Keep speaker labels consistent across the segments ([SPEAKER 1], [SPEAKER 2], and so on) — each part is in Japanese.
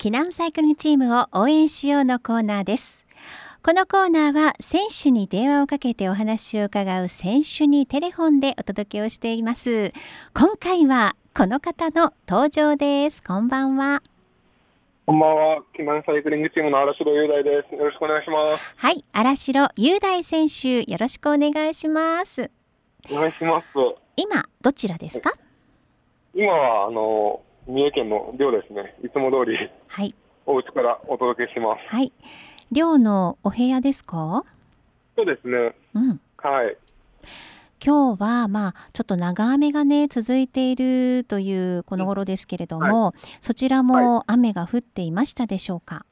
[SPEAKER 1] 避難サイクルチームを応援しようのコーナーですこのコーナーは選手に電話をかけてお話を伺う選手にテレフォンでお届けをしています今回はこの方の登場ですこんばんは
[SPEAKER 2] こんばんは。避難サイクリングチームの荒城雄大です。よろしくお願いします。
[SPEAKER 1] はい、荒城雄大選手、よろしくお願いします。
[SPEAKER 2] お願いします。
[SPEAKER 1] 今、どちらですか？
[SPEAKER 2] 今は、あの、三重県の寮ですね。いつも通り、
[SPEAKER 1] はい。
[SPEAKER 2] お家からお届けします。
[SPEAKER 1] はい。寮のお部屋ですか？
[SPEAKER 2] そうですね。
[SPEAKER 1] うん。
[SPEAKER 2] はい。
[SPEAKER 1] 今日はまあちょっと長雨がね続いているというこの頃ですけれども、はい、そちらも雨が降っていましたでしょうか？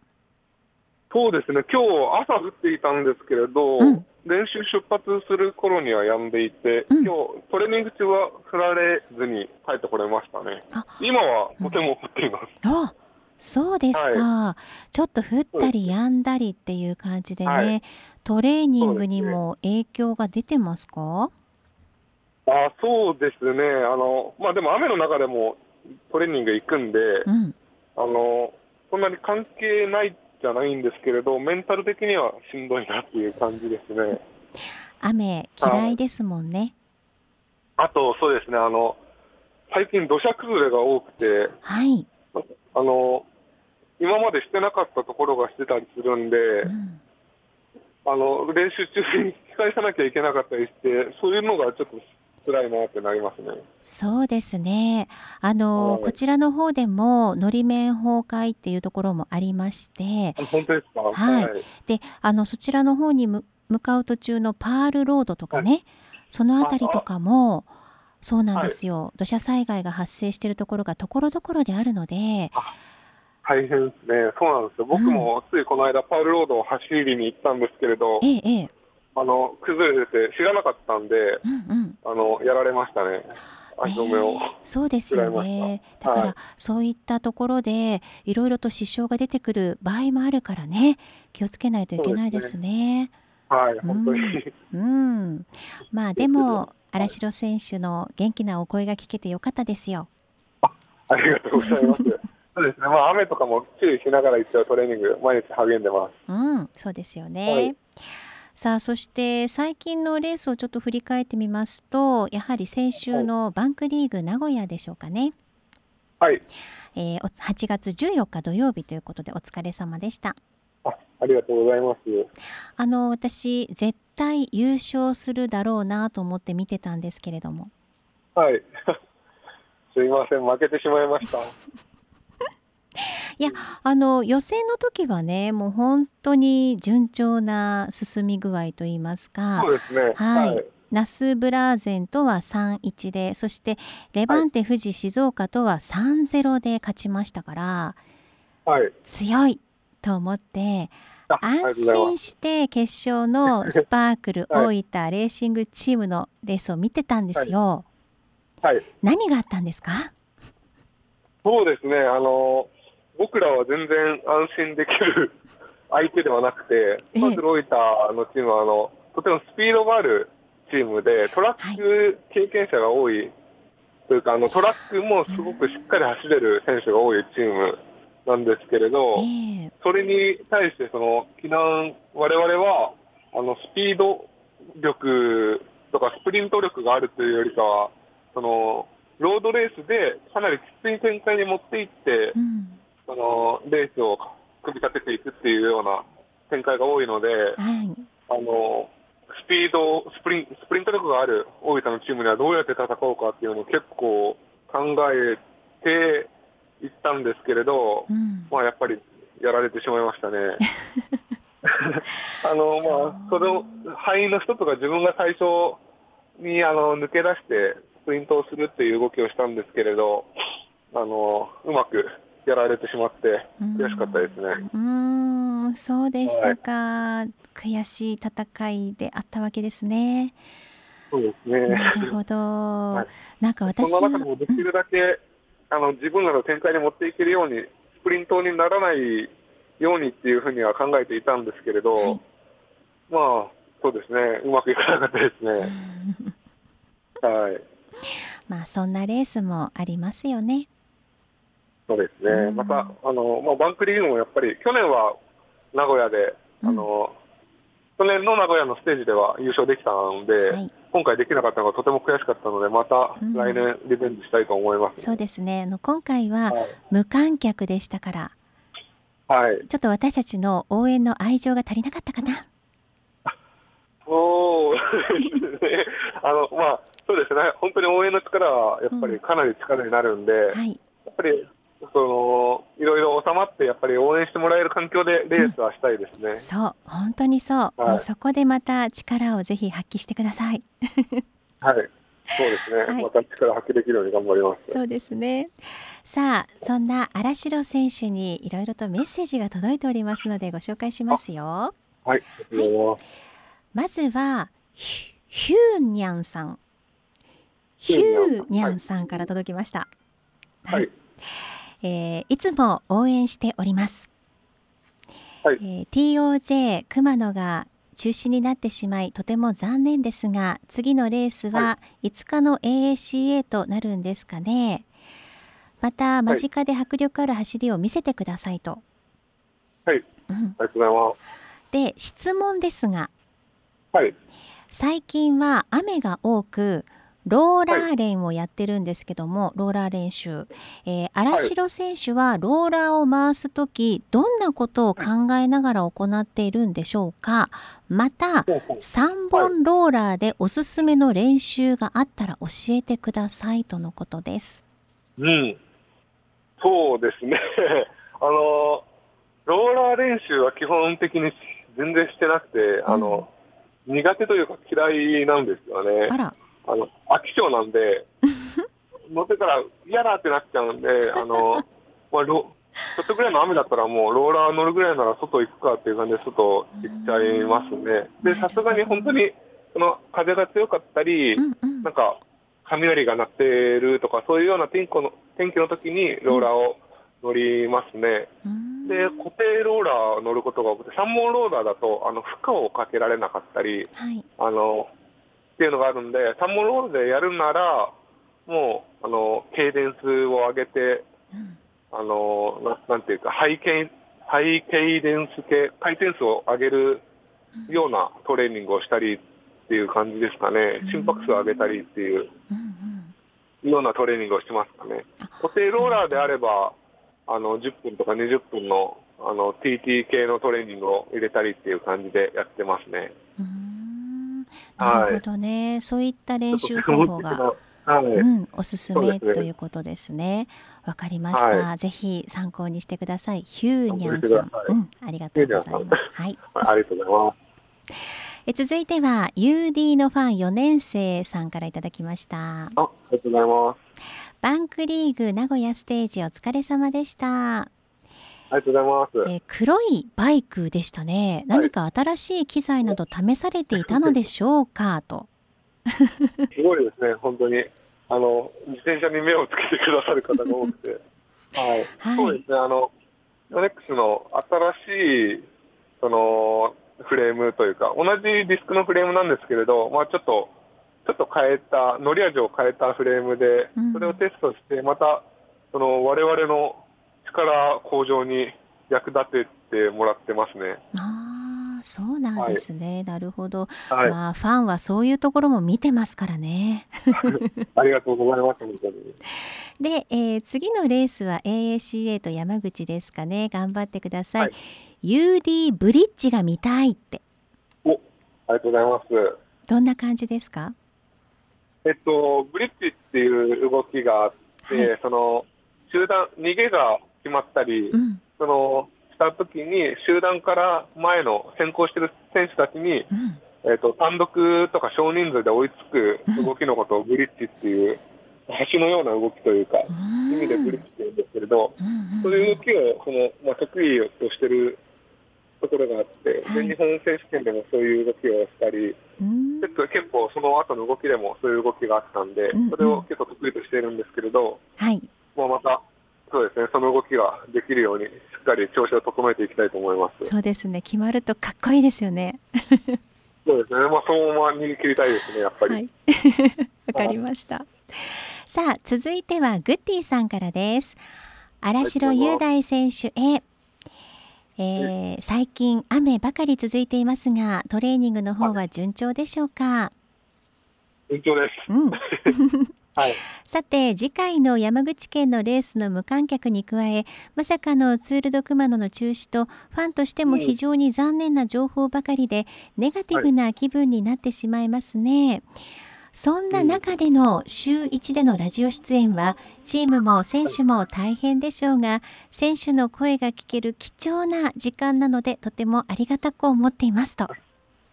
[SPEAKER 2] そうですね。今日朝降っていたんですけれど、うん、練習出発する頃には止んでいて、うん、今日トレーニング中は降られずに帰ってこれましたね。今はとても降っています。
[SPEAKER 1] あそうですか、はい、ちょっと降ったり止んだりっていう感じでね、はい、トレーニングにも影響が出てますか？
[SPEAKER 2] あそうですね。あの、まあ、でも雨の中でもトレーニング行くんで、うん、あのそんなに関係ないじゃないんですけれど、メンタル的にはしんどいなっていう感じですね。
[SPEAKER 1] 雨嫌いですもんね。
[SPEAKER 2] あと、そうですね、あの、最近土砂崩れが多くて、
[SPEAKER 1] はい。
[SPEAKER 2] あの、今までしてなかったところがしてたりするんで、うん、あの、練習中に引き返さなきゃいけなかったりして、そういうのがちょっと辛いなってなりますね。
[SPEAKER 1] そうですね。あの、はい、こちらの方でものり面崩壊っていうところもありまして、
[SPEAKER 2] 本当ですか？
[SPEAKER 1] はい。はい、で、あのそちらの方に向かう途中のパールロードとかね、はい、そのあたりとかもそうなんですよ。土砂災害が発生しているところがところどころであるので。
[SPEAKER 2] 大変ですね。そうなんですよ。僕もついこの間、パールロードを走りに行ったんですけれど、
[SPEAKER 1] ええ、
[SPEAKER 2] あの崩れて知らなかったんで、うんうん、あのやられましたね。足止めを、えー、
[SPEAKER 1] そうですよね。だから、はい、そういったところでいろいろと支障が出てくる場合もあるからね、気をつけないといけないですね。
[SPEAKER 2] すねはい、本当に。
[SPEAKER 1] うん、まあでも荒城選手の元気なお声が聞けてよかったですよ。
[SPEAKER 2] あ、ありがとうございます。そうですね。まあ雨とかも注意しながら一応トレーニング毎日励んでます。
[SPEAKER 1] うん、そうですよね。はいさあそして最近のレースをちょっと振り返ってみますとやはり先週のバンクリーグ名古屋でしょうかね。
[SPEAKER 2] はい、
[SPEAKER 1] えー、8月14日土曜日ということでお疲れ様でした。
[SPEAKER 2] あありがとうございます。
[SPEAKER 1] あの私絶対優勝するだろうなと思って見てたんですけれども。
[SPEAKER 2] はい。すいません負けてしまいました。
[SPEAKER 1] いやあの予選の時はねもう本当に順調な進み具合といいますか
[SPEAKER 2] そうですね。
[SPEAKER 1] はい、はい。ナスブラーゼンとは3-1でそしてレバンテ富士静岡とは3-0で勝ちましたから、
[SPEAKER 2] はい、
[SPEAKER 1] 強いと思って安心して決勝のスパークル大分レーシングチームのレースを見てたんですよ。
[SPEAKER 2] はい、
[SPEAKER 1] 何があったんですか？
[SPEAKER 2] そうですね。あの僕らは全然安心できる 相手ではなくて、パズロイターのチームはあのとてもスピードがあるチームで、トラック経験者が多い、というかあのトラックもすごくしっかり走れる選手が多いチームなんですけれど、それに対してその避難我々はあのスピード力とかスプリント力があるというよりかはそのロードレースでかなりきつい展開に持っていって、うん、そのレースを組み立てていくっていうような展開が多いので、はい、あのスピードスプリン、スプリント力がある大分のチームにはどうやって戦おうかっていうのを結構考えていったんですけれど、うん、まあ、やっぱりやられてしまいましたね。あのまあ、その敗因の一つが自分が最初にあの抜け出してスプリントをするっていう動きをしたんですけれど、あのうまくやられてしまって悔しかったですね。
[SPEAKER 1] うんそうでしたか、はい、悔しい戦いであったわけですね。
[SPEAKER 2] そうですね。
[SPEAKER 1] なるほど。はい、なんか私
[SPEAKER 2] はその中でもできるだけ、うん、あの自分らの展開に持っていけるようにスプリントにならないようにっていうふうには考えていたんですけれど、はい、まあそうですねうまくいかなかったですね。はい。
[SPEAKER 1] まあそんなレースもありますよね。
[SPEAKER 2] そうですね。
[SPEAKER 1] うん
[SPEAKER 2] また、あの、まあ、バンクリーグもやっぱり、去年は名古屋で、あの、去年の名古屋のステージでは優勝できたので、
[SPEAKER 1] はい
[SPEAKER 2] 今回できなかったのがとても悔しかったので、また
[SPEAKER 1] うん
[SPEAKER 2] 来年リベンジしたいと思います、
[SPEAKER 1] そうですねあの今回は
[SPEAKER 2] はい。
[SPEAKER 1] 無観客でしたから
[SPEAKER 2] はい。
[SPEAKER 1] ちょっと私たちの応援の愛情が足りなかったかな？
[SPEAKER 2] そうですね。あの、まあ、そうですね。本当に応援の力は、やっぱりかなり力になるんで、や
[SPEAKER 1] はい
[SPEAKER 2] っぱり、その、いろいろ収まって、やっぱり応援してもらえる環境でレースはしたいですね。
[SPEAKER 1] そう。本当にそう、
[SPEAKER 2] はい。
[SPEAKER 1] もうそこでまた力をぜひ発揮してください。
[SPEAKER 2] はい。そうですね。
[SPEAKER 1] はい。
[SPEAKER 2] また力発揮できるように頑張ります。
[SPEAKER 1] そうですね。さあそんな荒城選手にいろいろとメッセージが届いておりますのでご紹介しますよ。
[SPEAKER 2] はい。ありがとうございま
[SPEAKER 1] ずはヒヒューニャンさん。ヒ
[SPEAKER 2] ヒュ
[SPEAKER 1] ュー
[SPEAKER 2] ーニャンさん。
[SPEAKER 1] ニャンさんから届きました。
[SPEAKER 2] はい。
[SPEAKER 1] えーいつも応援しております、
[SPEAKER 2] はい。
[SPEAKER 1] えー TOJ 熊野が中止になってしまいとても残念ですが次のレースは5日の AACA となるんですかね。また間近で迫力ある走りを見せてくださいと、
[SPEAKER 2] はい。
[SPEAKER 1] うん、
[SPEAKER 2] ありがとうございます。
[SPEAKER 1] で質問ですが
[SPEAKER 2] はい。
[SPEAKER 1] 最近は雨が多くローラーレンをやってるんですけども、ローラー練習、えー、荒城選手はローラーを回す時どんなことを考えながら行っているんでしょうか？また
[SPEAKER 2] ほうほう
[SPEAKER 1] 3本ローラーでおすすめの練習があったら教えてくださいとのことです。
[SPEAKER 2] うん。そうですね。あの、ローラー練習は基本的に全然してなくて、あの、苦手というか嫌いなんですよね
[SPEAKER 1] あ。ら、
[SPEAKER 2] あの、飽き性なんで、乗ってたら嫌だってなっちゃうんで、あの、まあ、ロちょっとぐらいの雨だったらもうローラー乗るぐらいなら外行くかっていう感じで外行っちゃいますね。で、さすがに本当に、その風が強かったり、
[SPEAKER 1] うんうん
[SPEAKER 2] なんか、雷が鳴ってるとか、そういうような天候の天気の時にローラーを乗りますね。
[SPEAKER 1] うーん
[SPEAKER 2] で、固定ローラーを乗ることが多くて、3本ローラーだと、あの、負荷をかけられなかったり、
[SPEAKER 1] はい、
[SPEAKER 2] あの、っていうのがあるんで、3本ローラーでやるなら、もう、あの、ケイデンスを上げて、
[SPEAKER 1] うん
[SPEAKER 2] あの、ななんていうか、ハイケイ、ハイケイデンス系、回転数を上げるようなトレーニングをしたりっていう感じですかね。心拍数を上げたりっていうようなトレーニングをしてますかね
[SPEAKER 1] あ。
[SPEAKER 2] 固定ローラーであれば、あの、10分とか20分の、あの、TT 系のトレーニングを入れたりっていう感じでやってますね。
[SPEAKER 1] うーん
[SPEAKER 2] はい
[SPEAKER 1] なるほどね、そういった練習方法が。
[SPEAKER 2] はい。
[SPEAKER 1] うん、おすすめ
[SPEAKER 2] ね
[SPEAKER 1] ということですね。わかりました、
[SPEAKER 2] は
[SPEAKER 1] ぜひ参考にしてください。ヒューニャンさん、うん、ありがとうございます。はい。
[SPEAKER 2] ありがとうございます。
[SPEAKER 1] え続いては UD のファン4年生さんからいただきました。
[SPEAKER 2] あ、ありがとうございます。
[SPEAKER 1] バンクリーグ名古屋ステージお疲れ様でした。
[SPEAKER 2] ありがとうございます。
[SPEAKER 1] え黒いバイクでしたね。何か新しい機材など試されていたのでしょうか？と。
[SPEAKER 2] すごいですね、本当に。あの、自転車に目をつけてくださる方が多くて。はい。
[SPEAKER 1] はい
[SPEAKER 2] そうですね、あの、ヨネックスの新しい、その、フレームというか、同じディスクのフレームなんですけれど、まあちょっと、ちょっと変えた、乗り味を変えたフレームで
[SPEAKER 1] うん、
[SPEAKER 2] それをテストして、また、その、我々の力向上に役立ててもらってますね。
[SPEAKER 1] ああ、そうなんですね。なるほど。
[SPEAKER 2] はい。
[SPEAKER 1] まあファンはそういうところも見てますからね。
[SPEAKER 2] ありがとうございます。
[SPEAKER 1] で、えー次のレースは AACA と山口ですかね。頑張ってください。
[SPEAKER 2] はい
[SPEAKER 1] UD ブリッジが見たいって
[SPEAKER 2] お、ありがとうございます。
[SPEAKER 1] どんな感じですか？
[SPEAKER 2] えっと、ブリッジっていう動きがあって、
[SPEAKER 1] はい
[SPEAKER 2] その、集団、逃げが決まったり、
[SPEAKER 1] うん。
[SPEAKER 2] その、した時に、集団から前の先行してる選手たちに、
[SPEAKER 1] うん。
[SPEAKER 2] えっと、単独とか少人数で追いつく動きのことをブリッジっていう、橋のような動きというか、
[SPEAKER 1] うーん。
[SPEAKER 2] 意味でブリッジって言うんですけれど、
[SPEAKER 1] うんうん
[SPEAKER 2] そういう動きを、その、まあ、得意としてるところがあって、
[SPEAKER 1] はい。
[SPEAKER 2] 全日本選手権でもそういう動きをしたり、
[SPEAKER 1] うん。
[SPEAKER 2] 結構結構その後の動きでもそういう動きがあったんで
[SPEAKER 1] うんうん、
[SPEAKER 2] それを結構得意としているんですけれど、
[SPEAKER 1] はい。
[SPEAKER 2] まあ、また、そうですね、その動きができるように、しっかり調子を整えていきたいと思います。
[SPEAKER 1] そうですね。決まるとかっこいいですよね。
[SPEAKER 2] そうですね、まあ、そのまま逃げ切りたいですね、やっぱり。
[SPEAKER 1] はい。わかりました。さあ続いてはグッディさんからです。荒城雄大選手へ、えー、最近雨ばかり続いていますがトレーニングの方は順調でしょうか？
[SPEAKER 2] 順調です、
[SPEAKER 1] うん
[SPEAKER 2] はい、
[SPEAKER 1] さて次回の山口県のレースの無観客に加えまさかのツール・ド・熊野の中止とファンとしても非常に残念な情報ばかりで、ネガティブな気分になってしまいますね。はいそんな中での週1でのラジオ出演はチームも選手も大変でしょうが選手の声が聞ける貴重な時間なのでとてもありがたく思っていますと。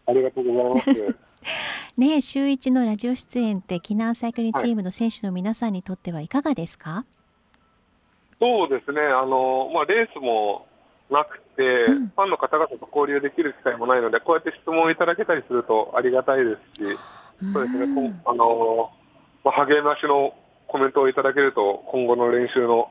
[SPEAKER 2] ありがとうございます。
[SPEAKER 1] ね週1のラジオ出演って避難サイクルチームの選手の皆さんにとってはいかがですか、
[SPEAKER 2] そうですねあの、まあ、レースもなくて、うん、ファンの方々と交流できる機会もないのでこうやって質問いただけたりするとありがたいですし。そうですね、あのまあ、励ましのコメントをいただけると、今後の練習の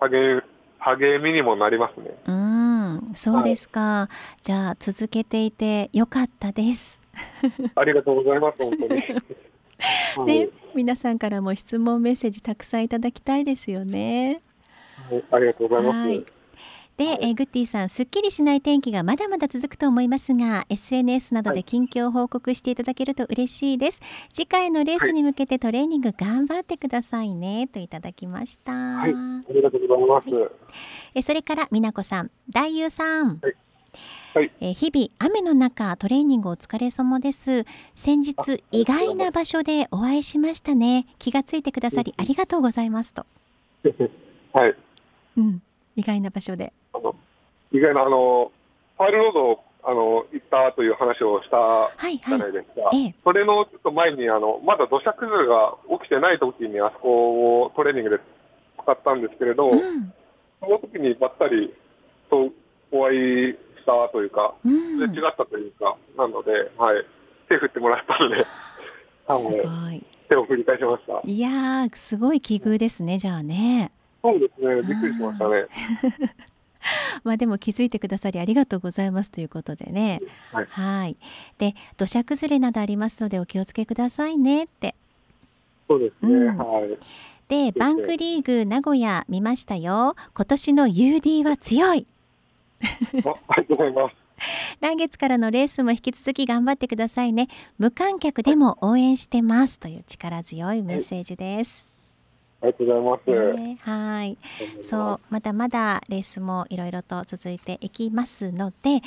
[SPEAKER 2] 励励みにもなりますね。
[SPEAKER 1] うん、そうですか。はい、じゃあ続けていてよかったです。
[SPEAKER 2] ありがとうございます。本当に。
[SPEAKER 1] ね、皆さんからも質問メッセージたくさんいただきたいですよね。
[SPEAKER 2] はい、ありがとうございます。はい。
[SPEAKER 1] で、えー、グッディさんすっきりしない天気がまだまだ続くと思いますが SNS などで近況を報告していただけると嬉しいです、はい、次回のレースに向けてトレーニング頑張ってくださいねといただきました。
[SPEAKER 2] はい。ありがとうございます、はい、
[SPEAKER 1] えそれから美奈子さん。大優さん、
[SPEAKER 2] はいはい、
[SPEAKER 1] え日々雨の中トレーニングお疲れ様です。先日意外な場所でお会いしましたね。気がついてくださりありがとうございますと。
[SPEAKER 2] はい。
[SPEAKER 1] うん。意外な場所で。
[SPEAKER 2] あの意外なあのファイルロードあの行ったという話をしたじゃないですか、はいはい、それのちょっと前にあのまだ土砂崩れが起きてない時にあそこをトレーニングで使ったんですけれど、うん、その時にばったりとお会いしたというか、うん、違ったというか、なので、はい、手振ってもらったので、手を振り返しました。
[SPEAKER 1] いやすごい奇遇ですね、じゃあね。
[SPEAKER 2] そうですね、びっくりしましたね。
[SPEAKER 1] まあでも気づいてくださりありがとうございますということでね。
[SPEAKER 2] はい。
[SPEAKER 1] はいで土砂崩れなどありますのでお気をつけくださいねって。
[SPEAKER 2] そうですね。うん、はい。
[SPEAKER 1] でバンクリーグ名古屋見ましたよ。今年の UD は強い。
[SPEAKER 2] ありがとうございます。
[SPEAKER 1] 来月からのレースも引き続き頑張ってくださいね。無観客でも応援してますという力強いメッセージです。
[SPEAKER 2] はいありがとうございます。え
[SPEAKER 1] ー、はい。そうまだまだレースもいろいろと続いていきますので、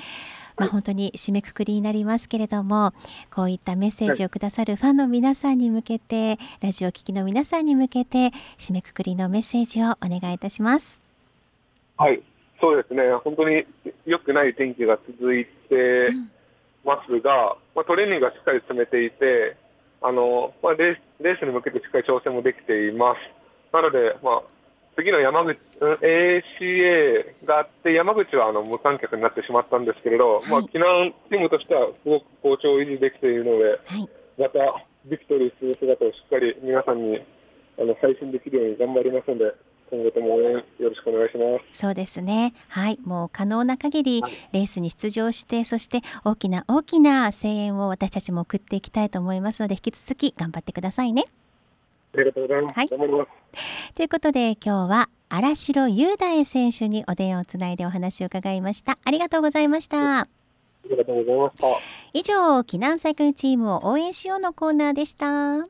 [SPEAKER 1] まあ、本当に締めくくりになりますけれどもこういったメッセージをくださるファンの皆さんに向けて、ラジオ聴きの皆さんに向けて締めくくりのメッセージをお願いいたします。
[SPEAKER 2] はいそうですね。本当に良くない天気が続いてますが、まあ、トレーニングがしっかり進めていてあの、まあ、レースに向けてしっかり調整もできています。なので、まあ、次の山口、ACA があって、山口はあの無観客になってしまったんですけれど、はい、まあ、避難チームとしてはすごく好調を維持できているので、はい、またビクトリーする姿をしっかり皆さんにあの配信できるように頑張りますので、今後とも応援よろしくお願いします。
[SPEAKER 1] そうですね。はい、もう可能な限りレースに出場して、はい、そして大きな大きな声援を私たちも送っていきたいと思いますので、引き続き頑張ってくださいね。
[SPEAKER 2] ありがとうございます。はい、頑張ります。
[SPEAKER 1] ということで今日は荒城雄大選手にお電話をつないでお話を伺いました。ありがとうございました。
[SPEAKER 2] ありがとうございました。
[SPEAKER 1] 以上、避難サイクルチームを応援しようのコーナーでした。